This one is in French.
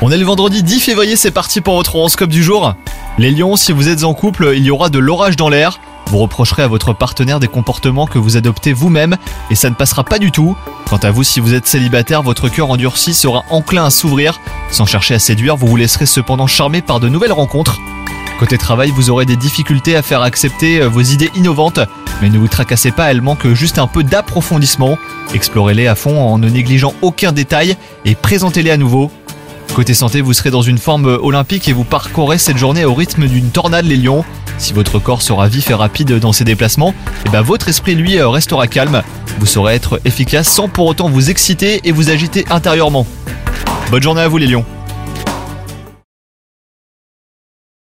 On est le vendredi 10 février, c'est parti pour votre horoscope du jour. Les lions, si vous êtes en couple, il y aura de l'orage dans l'air. Vous reprocherez à votre partenaire des comportements que vous adoptez vous-même et ça ne passera pas du tout. Quant à vous, si vous êtes célibataire, votre cœur endurci sera enclin à s'ouvrir. Sans chercher à séduire, vous vous laisserez cependant charmer par de nouvelles rencontres. Côté travail, vous aurez des difficultés à faire accepter euh, vos idées innovantes, mais ne vous tracassez pas, elles manquent juste un peu d'approfondissement. Explorez-les à fond en ne négligeant aucun détail et présentez-les à nouveau. Côté santé, vous serez dans une forme olympique et vous parcourez cette journée au rythme d'une tornade les lions. Si votre corps sera vif et rapide dans ses déplacements, et ben votre esprit lui restera calme. Vous saurez être efficace sans pour autant vous exciter et vous agiter intérieurement. Bonne journée à vous les lions